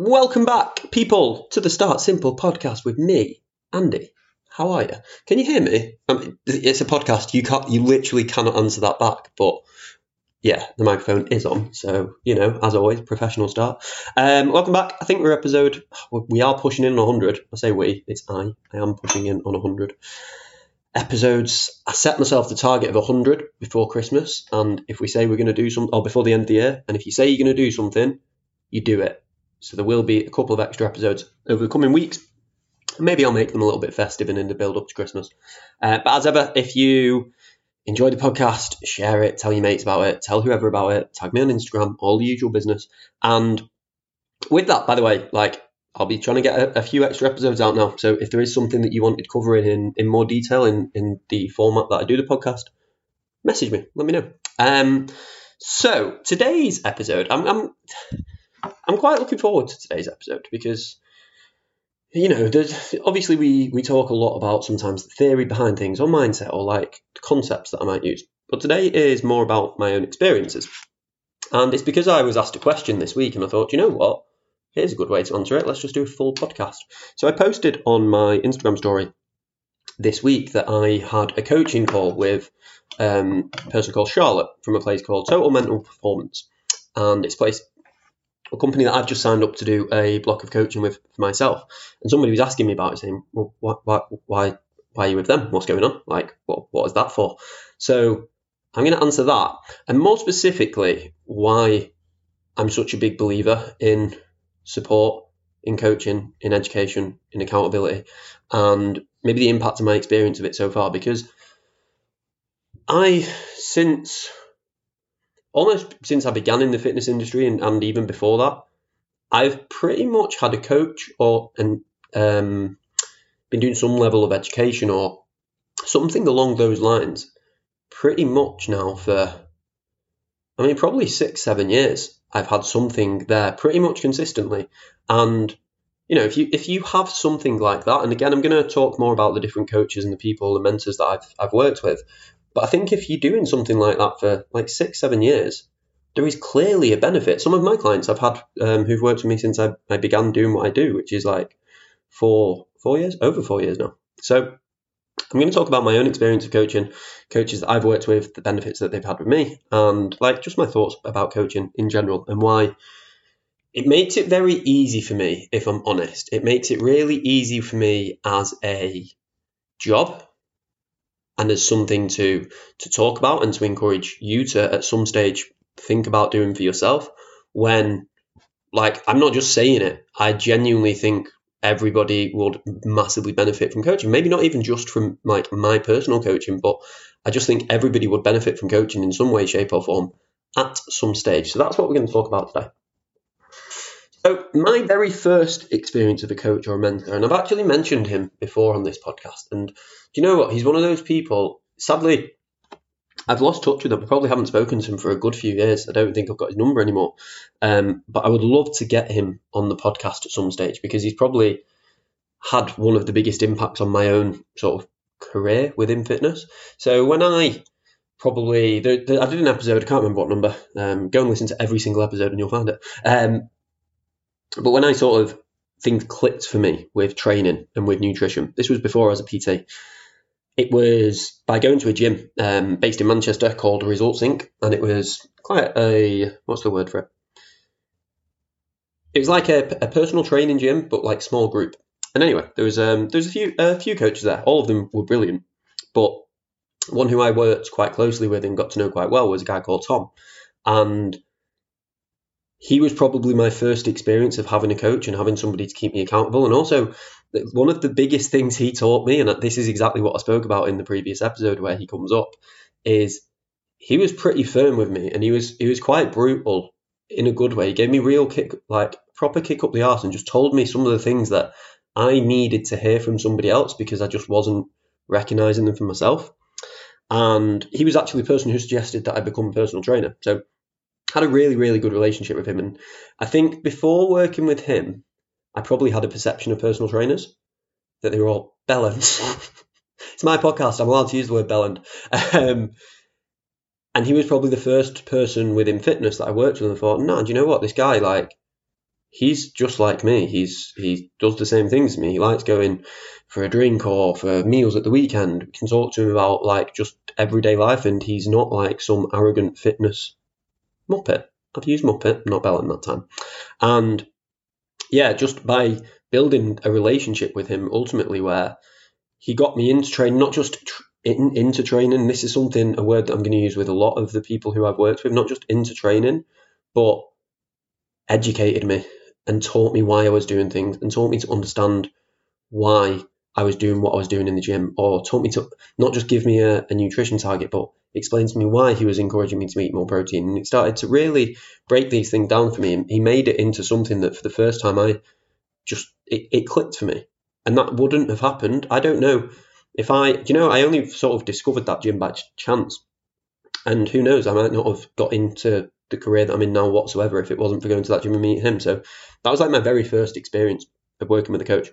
Welcome back, people, to the Start Simple podcast with me, Andy. How are you? Can you hear me? Um, it's a podcast. You can't. You literally cannot answer that back. But yeah, the microphone is on. So you know, as always, professional start. Um, welcome back. I think we're episode. We are pushing in on 100. I say we. It's I. I am pushing in on 100 episodes. I set myself the target of 100 before Christmas, and if we say we're going to do something, or before the end of the year, and if you say you're going to do something, you do it. So there will be a couple of extra episodes over the coming weeks. Maybe I'll make them a little bit festive and in the build up to Christmas. Uh, but as ever, if you enjoy the podcast, share it, tell your mates about it, tell whoever about it, tag me on Instagram, all the usual business. And with that, by the way, like I'll be trying to get a, a, few extra episodes out now. So if there is something that you wanted covering in, in more detail in, in the format that I do the podcast, message me, let me know. Um, so today's episode, I'm, I'm I'm quite looking forward to today's episode because you know, obviously we we talk a lot about sometimes the theory behind things or mindset or like concepts that I might use. But today is more about my own experiences. And it's because I was asked a question this week and I thought, you know what? Here's a good way to answer it. Let's just do a full podcast. So I posted on my Instagram story this week that I had a coaching call with um, a person called Charlotte from a place called Total Mental Performance. And it's a place a company that I've just signed up to do a block of coaching with for myself. And somebody was asking me about it, saying, "Well, why, why, why, are you with them? What's going on? Like, what, what is that for?" So I'm going to answer that, and more specifically, why I'm such a big believer in support, in coaching, in education, in accountability, and maybe the impact of my experience of it so far. Because I, since almost since I began in the fitness industry and, and even before that, I've pretty much had a coach or and um, been doing some level of education or something along those lines pretty much now for I mean probably six, seven years. I've had something there pretty much consistently. And you know, if you if you have something like that, and again I'm gonna talk more about the different coaches and the people, the mentors that I've I've worked with. But I think if you're doing something like that for like six, seven years, there is clearly a benefit. Some of my clients I've had um, who've worked with me since I, I began doing what I do, which is like four, four years, over four years now. So I'm going to talk about my own experience of coaching, coaches that I've worked with, the benefits that they've had with me, and like just my thoughts about coaching in general and why it makes it very easy for me, if I'm honest. It makes it really easy for me as a job and as something to to talk about and to encourage you to at some stage think about doing for yourself when like I'm not just saying it. I genuinely think everybody would massively benefit from coaching. Maybe not even just from like my personal coaching but I just think everybody would benefit from coaching in some way shape or form at some stage. So that's what we're going to talk about today. So my very first experience of a coach or a mentor, and I've actually mentioned him before on this podcast, and you know what? He's one of those people. Sadly, I've lost touch with him. I probably haven't spoken to him for a good few years. I don't think I've got his number anymore. Um, but I would love to get him on the podcast at some stage because he's probably had one of the biggest impacts on my own sort of career within fitness. So when I probably the, the, I did an episode, I can't remember what number. Um, go and listen to every single episode and you'll find it. Um, but when I sort of things clicked for me with training and with nutrition, this was before I was a PT. It was by going to a gym um, based in Manchester called Results Inc. And it was quite a what's the word for it? It was like a, a personal training gym, but like small group. And anyway, there was um, there was a few a few coaches there. All of them were brilliant, but one who I worked quite closely with and got to know quite well was a guy called Tom. And he was probably my first experience of having a coach and having somebody to keep me accountable. And also, one of the biggest things he taught me, and this is exactly what I spoke about in the previous episode where he comes up, is he was pretty firm with me, and he was he was quite brutal in a good way. He gave me real kick, like proper kick up the arse, and just told me some of the things that I needed to hear from somebody else because I just wasn't recognizing them for myself. And he was actually the person who suggested that I become a personal trainer. So had a really, really good relationship with him. And I think before working with him, I probably had a perception of personal trainers that they were all bellends. it's my podcast. I'm allowed to use the word bellend. Um, and he was probably the first person within fitness that I worked with and thought, no, do you know what? This guy, like, he's just like me. He's he does the same things as me. He likes going for a drink or for meals at the weekend. We can talk to him about like just everyday life, and he's not like some arrogant fitness muppet. I've used muppet, not Bellin that time, and yeah, just by building a relationship with him, ultimately where he got me into training, not just tr- in, into training. This is something a word that I'm going to use with a lot of the people who I've worked with, not just into training, but educated me and taught me why I was doing things and taught me to understand why I was doing what I was doing in the gym, or taught me to not just give me a, a nutrition target, but explain to me why he was encouraging me to eat more protein. And it started to really break these things down for me. And he made it into something that for the first time I just, it, it clicked for me. And that wouldn't have happened. I don't know if I, you know, I only sort of discovered that gym by chance. And who knows, I might not have got into the career that I'm in now whatsoever if it wasn't for going to that gym and meeting him. So that was like my very first experience of working with a coach.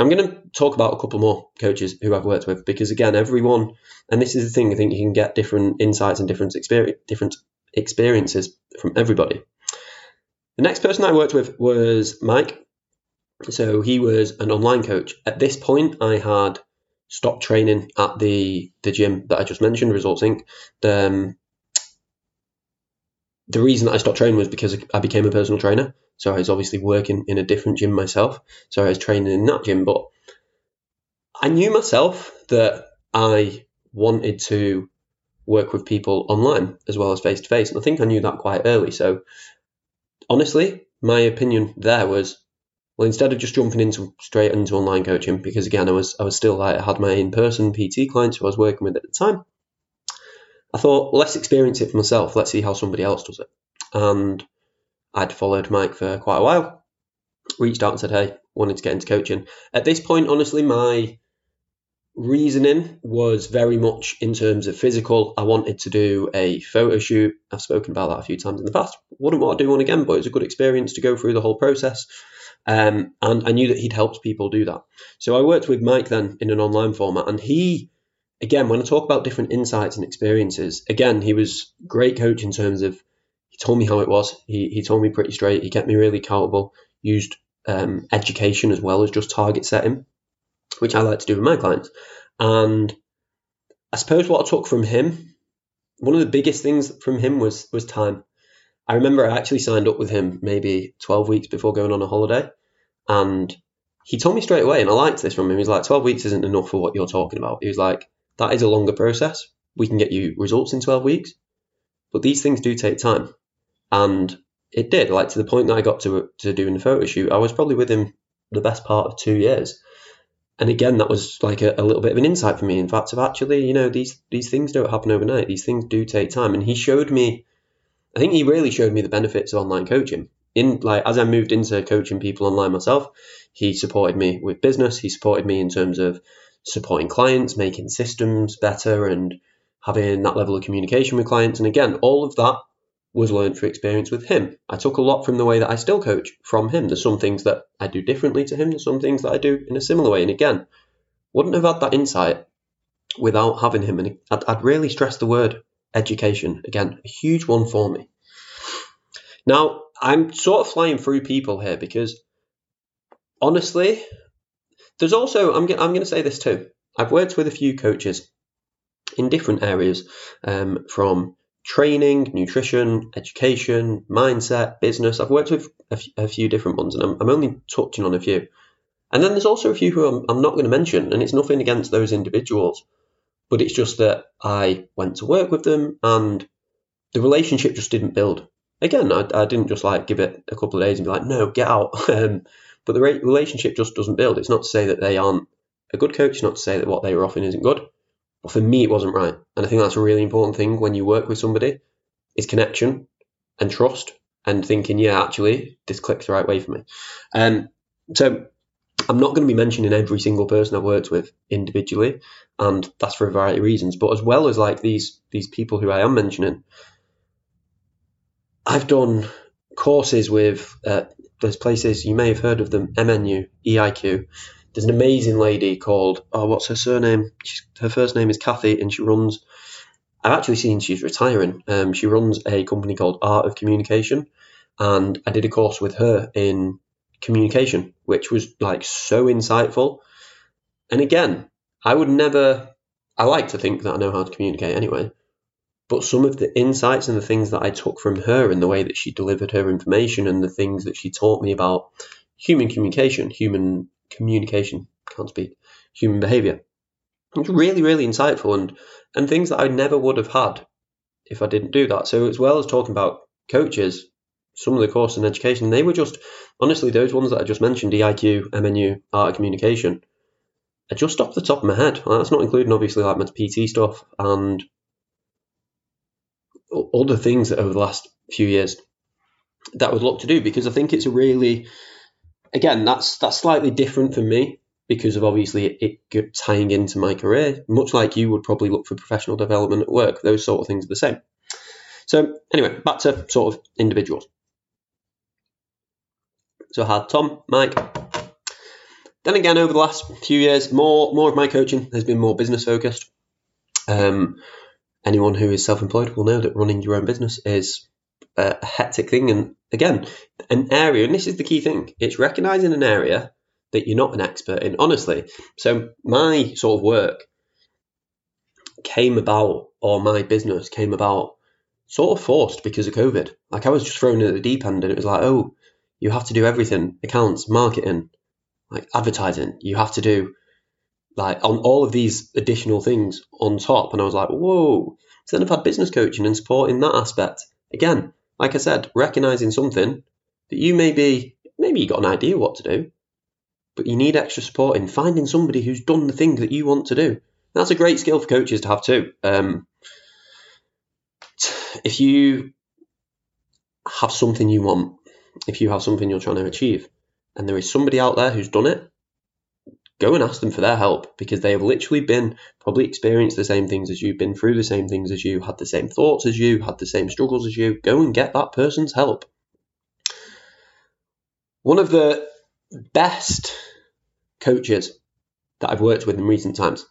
I'm going to talk about a couple more coaches who I've worked with because again, everyone, and this is the thing, I think you can get different insights and different experience, different experiences from everybody. The next person I worked with was Mike. So he was an online coach. At this point, I had stopped training at the the gym that I just mentioned, Results Inc. Um, the reason that I stopped training was because I became a personal trainer. So I was obviously working in a different gym myself. So I was training in that gym, but I knew myself that I wanted to work with people online as well as face to face. And I think I knew that quite early. So honestly, my opinion there was well, instead of just jumping into straight into online coaching, because again, I was I was still like I had my in person PT clients who I was working with at the time. I thought, let's experience it for myself. Let's see how somebody else does it. And I'd followed Mike for quite a while. Reached out and said, hey, wanted to get into coaching. At this point, honestly, my reasoning was very much in terms of physical. I wanted to do a photo shoot. I've spoken about that a few times in the past. Wouldn't want to do one again, but it was a good experience to go through the whole process. Um, and I knew that he'd helped people do that. So I worked with Mike then in an online format, and he, again, when I talk about different insights and experiences, again, he was great coach in terms of he told me how it was. He, he told me pretty straight. He kept me really accountable. Used um, education as well as just target setting, which I like to do with my clients. And I suppose what I took from him, one of the biggest things from him was was time. I remember I actually signed up with him maybe 12 weeks before going on a holiday. And he told me straight away, and I liked this from him. He was like, 12 weeks isn't enough for what you're talking about. He was like, that is a longer process. We can get you results in 12 weeks. But these things do take time. And it did, like to the point that I got to, to doing the photo shoot. I was probably with him the best part of two years. And again, that was like a, a little bit of an insight for me. In fact, of actually, you know, these these things don't happen overnight. These things do take time. And he showed me I think he really showed me the benefits of online coaching. In like as I moved into coaching people online myself, he supported me with business. He supported me in terms of supporting clients, making systems better, and having that level of communication with clients. And again, all of that was learned through experience with him. I took a lot from the way that I still coach from him. There's some things that I do differently to him. There's some things that I do in a similar way. And again, wouldn't have had that insight without having him. And I'd, I'd really stress the word education. Again, a huge one for me. Now, I'm sort of flying through people here because honestly, there's also, I'm, I'm going to say this too. I've worked with a few coaches in different areas um, from training, nutrition, education, mindset, business. I've worked with a, f- a few different ones and I'm, I'm, only touching on a few. And then there's also a few who I'm, I'm not going to mention, and it's nothing against those individuals. But it's just that I went to work with them and the relationship just didn't build. Again, I, I didn't just like give it a couple of days and be like, no, get out. But the re- relationship just doesn't build. It's not to say that they aren't a good coach, not to say that what they were offering isn't good. But for me, it wasn't right. And I think that's a really important thing when you work with somebody is connection and trust and thinking, yeah, actually, this clicks the right way for me. Um, so I'm not going to be mentioning every single person I've worked with individually, and that's for a variety of reasons. But as well as like these these people who I am mentioning, I've done courses with uh, there's places you may have heard of them MNU EIQ. There's an amazing lady called oh what's her surname? She's, her first name is Kathy, and she runs. I've actually seen she's retiring. Um, she runs a company called Art of Communication, and I did a course with her in communication, which was like so insightful. And again, I would never, I like to think that I know how to communicate anyway, but some of the insights and the things that I took from her and the way that she delivered her information and the things that she taught me about human communication, human communication, can't speak, human behavior. It's really, really insightful and, and things that I never would have had if I didn't do that. So as well as talking about coaches, some of the courses in education, they were just honestly those ones that I just mentioned, EIQ, MNU, art of communication, are just off the top of my head. That's not including obviously like my PT stuff and other things that over the last few years that would look to do because I think it's a really again that's that's slightly different for me because of obviously it, it tying into my career much like you would probably look for professional development at work those sort of things are the same so anyway back to sort of individuals so I had Tom, Mike. Then again, over the last few years, more more of my coaching has been more business focused. Um, anyone who is self-employed will know that running your own business is a hectic thing. And again, an area, and this is the key thing, it's recognizing an area that you're not an expert in, honestly. So my sort of work came about, or my business came about sort of forced because of COVID. Like I was just thrown in the deep end and it was like, oh, you have to do everything accounts, marketing, like advertising. You have to do like on all of these additional things on top. And I was like, whoa. So then I've had business coaching and support in that aspect. Again, like I said, recognizing something that you may be, maybe you got an idea what to do, but you need extra support in finding somebody who's done the thing that you want to do. That's a great skill for coaches to have too. Um, if you have something you want if you have something you're trying to achieve and there is somebody out there who's done it, go and ask them for their help because they have literally been probably experienced the same things as you, been through the same things as you, had the same thoughts as you, had the same struggles as you. Go and get that person's help. One of the best coaches that I've worked with in recent times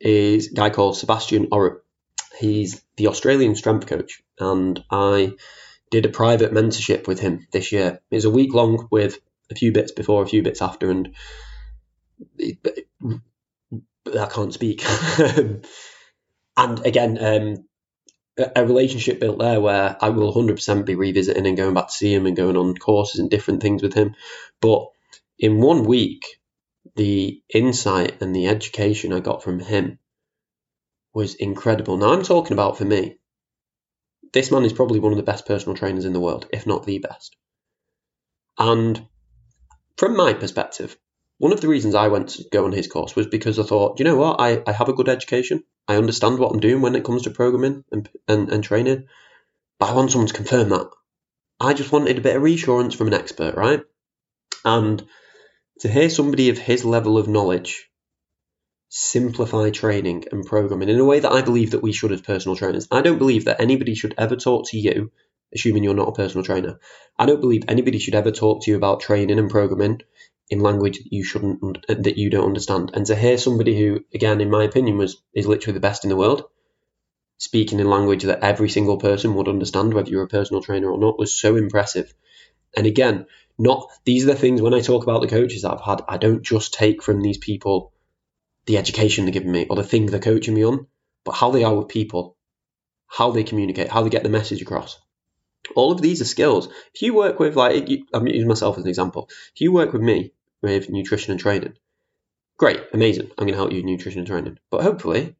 is a guy called Sebastian Oreb. He's the Australian strength coach, and I did a private mentorship with him this year. It was a week long with a few bits before, a few bits after, and I can't speak. and again, um, a relationship built there where I will 100% be revisiting and going back to see him and going on courses and different things with him. But in one week, the insight and the education I got from him was incredible. Now, I'm talking about for me, this man is probably one of the best personal trainers in the world, if not the best. And from my perspective, one of the reasons I went to go on his course was because I thought, you know what, I, I have a good education. I understand what I'm doing when it comes to programming and, and, and training, but I want someone to confirm that. I just wanted a bit of reassurance from an expert, right? And to hear somebody of his level of knowledge simplify training and programming in a way that I believe that we should as personal trainers. I don't believe that anybody should ever talk to you, assuming you're not a personal trainer. I don't believe anybody should ever talk to you about training and programming in language that you shouldn't that you don't understand. And to hear somebody who, again, in my opinion, was is literally the best in the world, speaking in language that every single person would understand, whether you're a personal trainer or not, was so impressive. And again, not these are the things when I talk about the coaches that I've had, I don't just take from these people the education they're giving me or the thing they're coaching me on, but how they are with people, how they communicate, how they get the message across. All of these are skills. If you work with, like, I'm using myself as an example. If you work with me with nutrition and training, great, amazing. I'm going to help you with nutrition and training. But hopefully,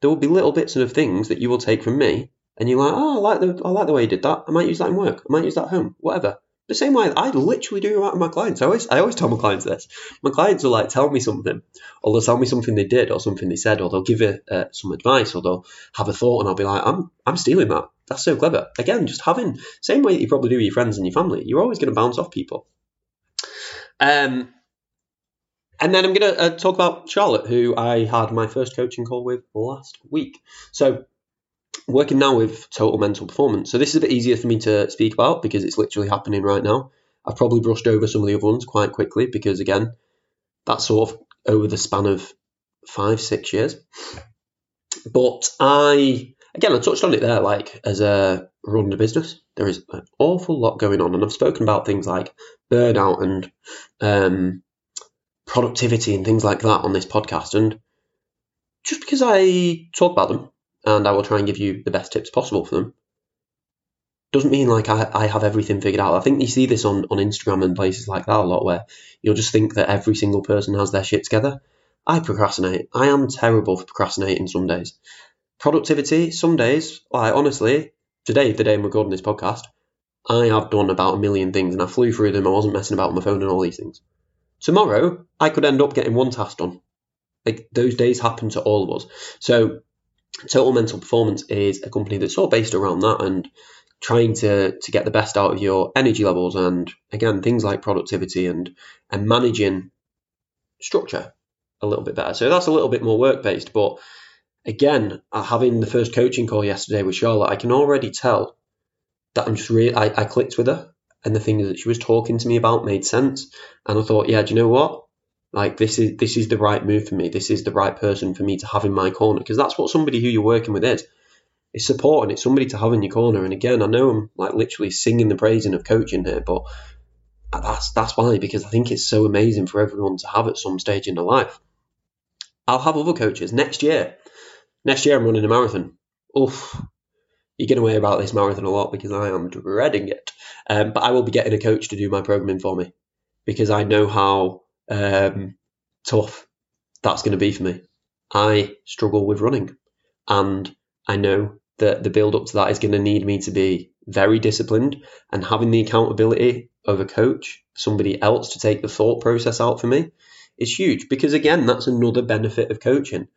there will be little bits of things that you will take from me, and you're like, oh, I like the, I like the way you did that. I might use that in work. I might use that at home. Whatever. The same way I literally do with my clients. I always, I always tell my clients this. My clients will like tell me something, or they'll tell me something they did, or something they said, or they'll give it uh, some advice, or they'll have a thought, and I'll be like, I'm, I'm stealing that. That's so clever. Again, just having same way that you probably do with your friends and your family. You're always going to bounce off people. Um, and then I'm going to uh, talk about Charlotte, who I had my first coaching call with last week. So working now with total mental performance. So this is a bit easier for me to speak about because it's literally happening right now. I've probably brushed over some of the other ones quite quickly because again, that's sort of over the span of five, six years. But I again, I touched on it there. Like as a running a business, there is an awful lot going on, and I've spoken about things like burnout and um, productivity and things like that on this podcast. And just because I talk about them and I will try and give you the best tips possible for them, doesn't mean like I, I have everything figured out. I think you see this on, on Instagram and places like that a lot where you'll just think that every single person has their shit together. I procrastinate. I am terrible for procrastinating some days. Productivity, some days, like honestly, today, the day I'm recording this podcast, I have done about a million things and I flew through them. I wasn't messing about on my phone and all these things. Tomorrow, I could end up getting one task done. Like those days happen to all of us. So, Total Mental Performance is a company that's all based around that and trying to to get the best out of your energy levels and again things like productivity and and managing structure a little bit better. So that's a little bit more work based, but again, uh, having the first coaching call yesterday with Charlotte, I can already tell that I'm just really I, I clicked with her and the things that she was talking to me about made sense. And I thought, yeah, do you know what? Like this is this is the right move for me. This is the right person for me to have in my corner because that's what somebody who you're working with is. It's support and it's somebody to have in your corner. And again, I know I'm like literally singing the praising of coaching here, but that's that's why because I think it's so amazing for everyone to have at some stage in their life. I'll have other coaches next year. Next year, I'm running a marathon. Oof, you're going to hear about this marathon a lot because I am dreading it. Um, but I will be getting a coach to do my programming for me because I know how um, tough that's going to be for me. I struggle with running, and I know that the build up to that is going to need me to be very disciplined and having the accountability of a coach, somebody else to take the thought process out for me, is huge because again, that's another benefit of coaching.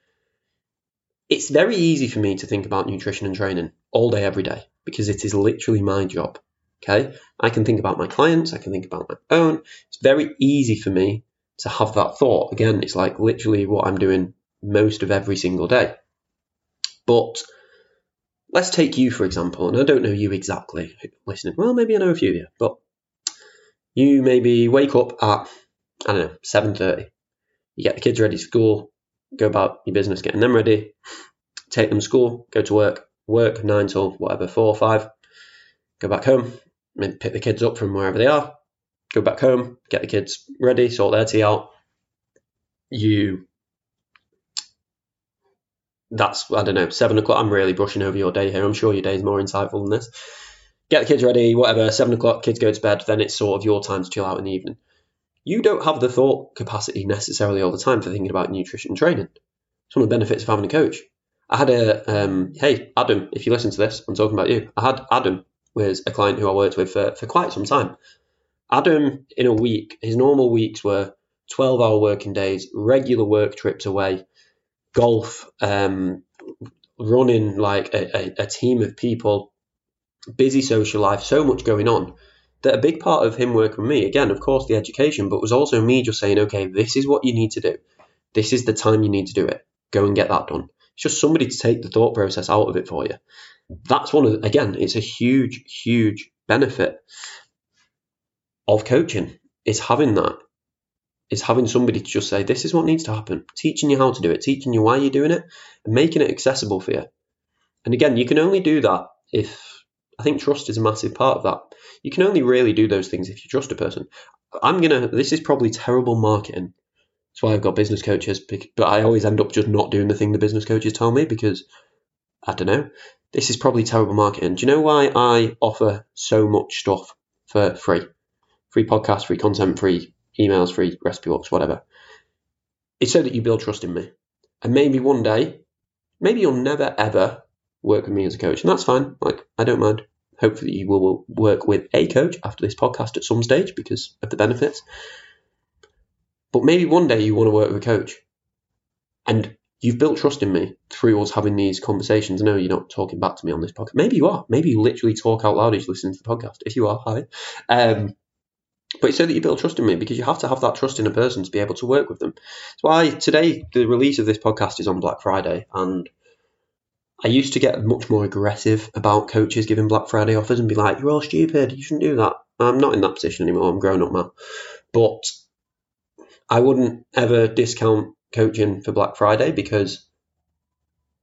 It's very easy for me to think about nutrition and training all day, every day, because it is literally my job. Okay. I can think about my clients, I can think about my own. It's very easy for me to have that thought. Again, it's like literally what I'm doing most of every single day. But let's take you, for example, and I don't know you exactly listening. Well, maybe I know a few of you, but you maybe wake up at, I don't know, 7.30 you get the kids ready to school, go about your business getting them ready, take them to school, go to work, work nine till whatever, four or five, go back home, pick the kids up from wherever they are, go back home, get the kids ready, sort their tea out. You, that's, I don't know, seven o'clock. I'm really brushing over your day here. I'm sure your day is more insightful than this. Get the kids ready, whatever, seven o'clock, kids go to bed, then it's sort of your time to chill out in the evening you don't have the thought capacity necessarily all the time for thinking about nutrition training. It's one of the benefits of having a coach. I had a, um, hey, Adam, if you listen to this, I'm talking about you. I had Adam, was a client who I worked with for, for quite some time. Adam, in a week, his normal weeks were 12 hour working days, regular work trips away, golf, um, running like a, a, a team of people, busy social life, so much going on that a big part of him working with me, again, of course, the education, but was also me just saying, okay, this is what you need to do. This is the time you need to do it. Go and get that done. It's just somebody to take the thought process out of it for you. That's one of, again, it's a huge, huge benefit of coaching. Is having that. Is having somebody to just say, this is what needs to happen. Teaching you how to do it, teaching you why you're doing it, and making it accessible for you. And again, you can only do that if I think trust is a massive part of that you can only really do those things if you trust a person. I'm gonna. This is probably terrible marketing. That's why I've got business coaches, but I always end up just not doing the thing the business coaches tell me because I don't know. This is probably terrible marketing. Do you know why I offer so much stuff for free? Free podcast, free content, free emails, free recipe books, whatever. It's so that you build trust in me. And maybe one day, maybe you'll never ever work with me as a coach, and that's fine. Like I don't mind. Hopefully, you will work with a coach after this podcast at some stage because of the benefits. But maybe one day you want to work with a coach and you've built trust in me through us having these conversations. I know you're not talking back to me on this podcast. Maybe you are. Maybe you literally talk out loud as you listen to the podcast. If you are, hi. Um, but it's so that you build trust in me because you have to have that trust in a person to be able to work with them. That's why today the release of this podcast is on Black Friday, and I used to get much more aggressive about coaches giving Black Friday offers and be like, "You're all stupid. You shouldn't do that." I'm not in that position anymore. I'm grown up now, but I wouldn't ever discount coaching for Black Friday because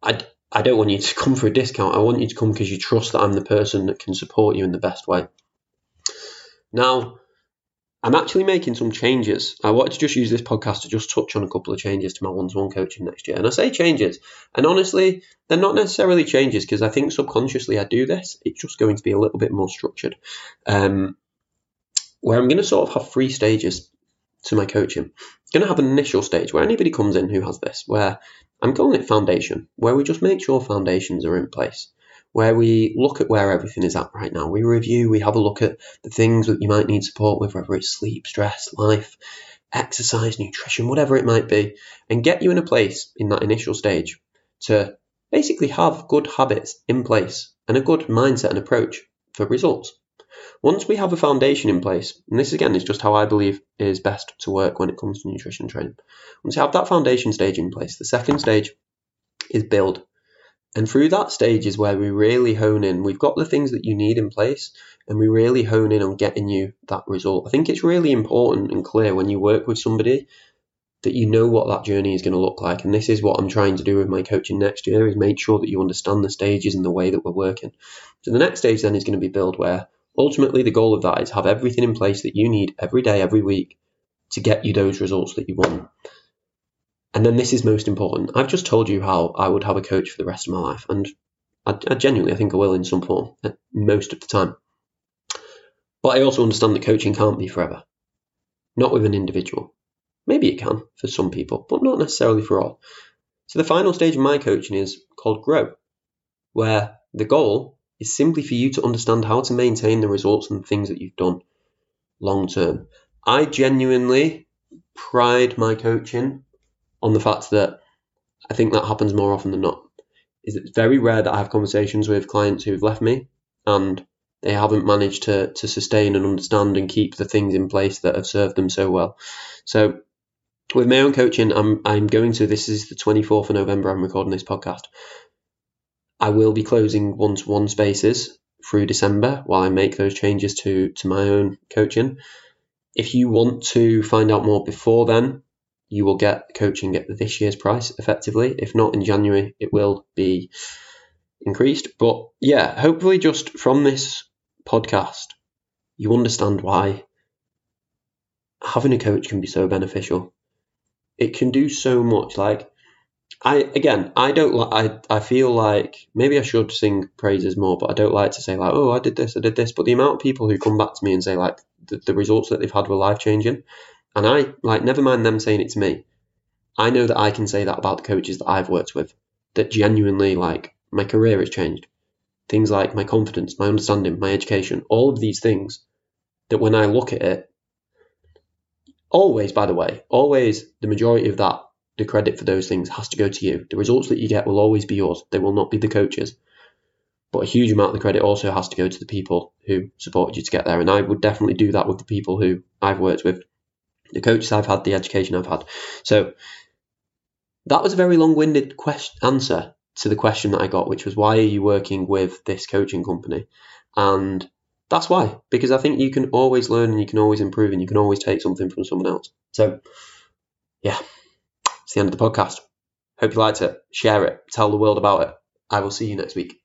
I I don't want you to come for a discount. I want you to come because you trust that I'm the person that can support you in the best way. Now, I'm actually making some changes. I wanted to just use this podcast to just touch on a couple of changes to my one to one coaching next year. And I say changes, and honestly, they're not necessarily changes because I think subconsciously I do this. It's just going to be a little bit more structured. Um, where I'm going to sort of have three stages to my coaching. I'm going to have an initial stage where anybody comes in who has this, where I'm calling it foundation, where we just make sure foundations are in place where we look at where everything is at right now. We review, we have a look at the things that you might need support with, whether it's sleep, stress, life, exercise, nutrition, whatever it might be, and get you in a place in that initial stage to basically have good habits in place and a good mindset and approach for results. Once we have a foundation in place, and this again is just how I believe is best to work when it comes to nutrition training. Once you have that foundation stage in place, the second stage is build. And through that stage is where we really hone in. We've got the things that you need in place, and we really hone in on getting you that result. I think it's really important and clear when you work with somebody that you know what that journey is going to look like. And this is what I'm trying to do with my coaching next year is make sure that you understand the stages and the way that we're working. So the next stage then is going to be build where ultimately the goal of that is have everything in place that you need every day, every week to get you those results that you want. And then this is most important. I've just told you how I would have a coach for the rest of my life, and I, I genuinely I think I will in some form most of the time. But I also understand that coaching can't be forever, not with an individual. Maybe it can for some people, but not necessarily for all. So the final stage of my coaching is called grow, where the goal is simply for you to understand how to maintain the results and things that you've done long term. I genuinely pride my coaching on the fact that I think that happens more often than not. Is it's very rare that I have conversations with clients who've left me and they haven't managed to to sustain and understand and keep the things in place that have served them so well. So with my own coaching, I'm I'm going to this is the 24th of November. I'm recording this podcast. I will be closing one to one spaces through December while I make those changes to to my own coaching. If you want to find out more before then, you will get coaching at this year's price effectively. If not in January, it will be increased. But yeah, hopefully, just from this podcast, you understand why having a coach can be so beneficial. It can do so much. Like, I again, I don't like. I I feel like maybe I should sing praises more, but I don't like to say like, oh, I did this, I did this. But the amount of people who come back to me and say like the, the results that they've had were life changing, and I, like, never mind them saying it to me. I know that I can say that about the coaches that I've worked with, that genuinely, like, my career has changed. Things like my confidence, my understanding, my education, all of these things that when I look at it, always, by the way, always the majority of that, the credit for those things has to go to you. The results that you get will always be yours, they will not be the coaches. But a huge amount of the credit also has to go to the people who supported you to get there. And I would definitely do that with the people who I've worked with the coaches I've had, the education I've had. So that was a very long-winded question answer to the question that I got, which was why are you working with this coaching company? And that's why, because I think you can always learn and you can always improve and you can always take something from someone else. So, yeah, it's the end of the podcast. Hope you liked it. Share it. Tell the world about it. I will see you next week.